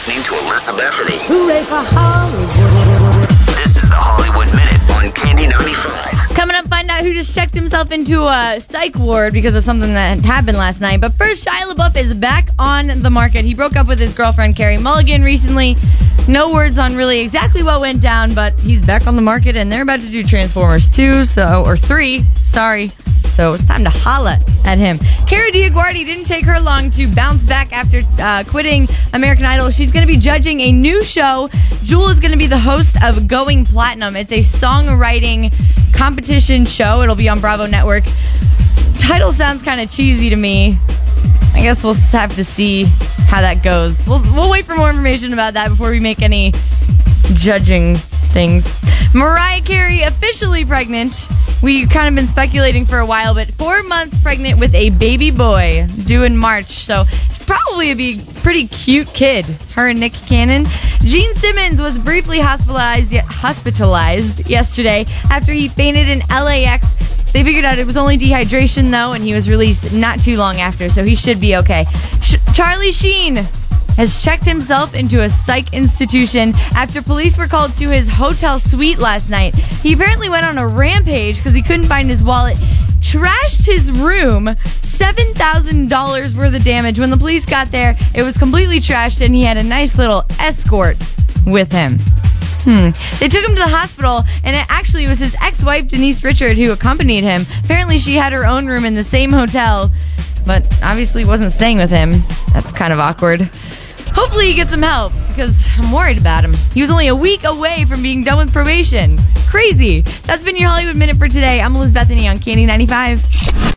listening to Alyssa Bethany. Hooray for Hollywood. This is the Hollywood Minute on Candy 95. Coming up, find out who just checked himself into a psych ward because of something that happened last night. But first, Shia LaBeouf is back on the market. He broke up with his girlfriend, Carey Mulligan, recently. No words on really exactly what went down, but he's back on the market and they're about to do Transformers 2, so, or 3, sorry. So it's time to holla at him. Kara DioGuardi didn't take her long to bounce back after uh, quitting American Idol. She's going to be judging a new show. Jewel is going to be the host of Going Platinum. It's a songwriting competition show. It'll be on Bravo Network. Title sounds kind of cheesy to me. I guess we'll have to see how that goes. We'll, we'll wait for more information about that before we make any judging things. Mariah Carey officially pregnant. We kind of been speculating for a while, but four months pregnant with a baby boy due in March. So probably a be pretty cute kid. Her and Nick Cannon. Gene Simmons was briefly hospitalized hospitalized yesterday after he fainted in LAX. They figured out it was only dehydration though, and he was released not too long after, so he should be okay. Sh- Charlie Sheen has checked himself into a psych institution after police were called to his hotel suite last night. He apparently went on a rampage because he couldn't find his wallet, trashed his room, $7,000 worth of damage. When the police got there, it was completely trashed and he had a nice little escort with him. Hmm. They took him to the hospital, and it actually was his ex wife, Denise Richard, who accompanied him. Apparently, she had her own room in the same hotel, but obviously wasn't staying with him. That's kind of awkward. Hopefully, he gets some help because I'm worried about him. He was only a week away from being done with probation. Crazy. That's been your Hollywood Minute for today. I'm Elizabeth Bethany on Candy 95.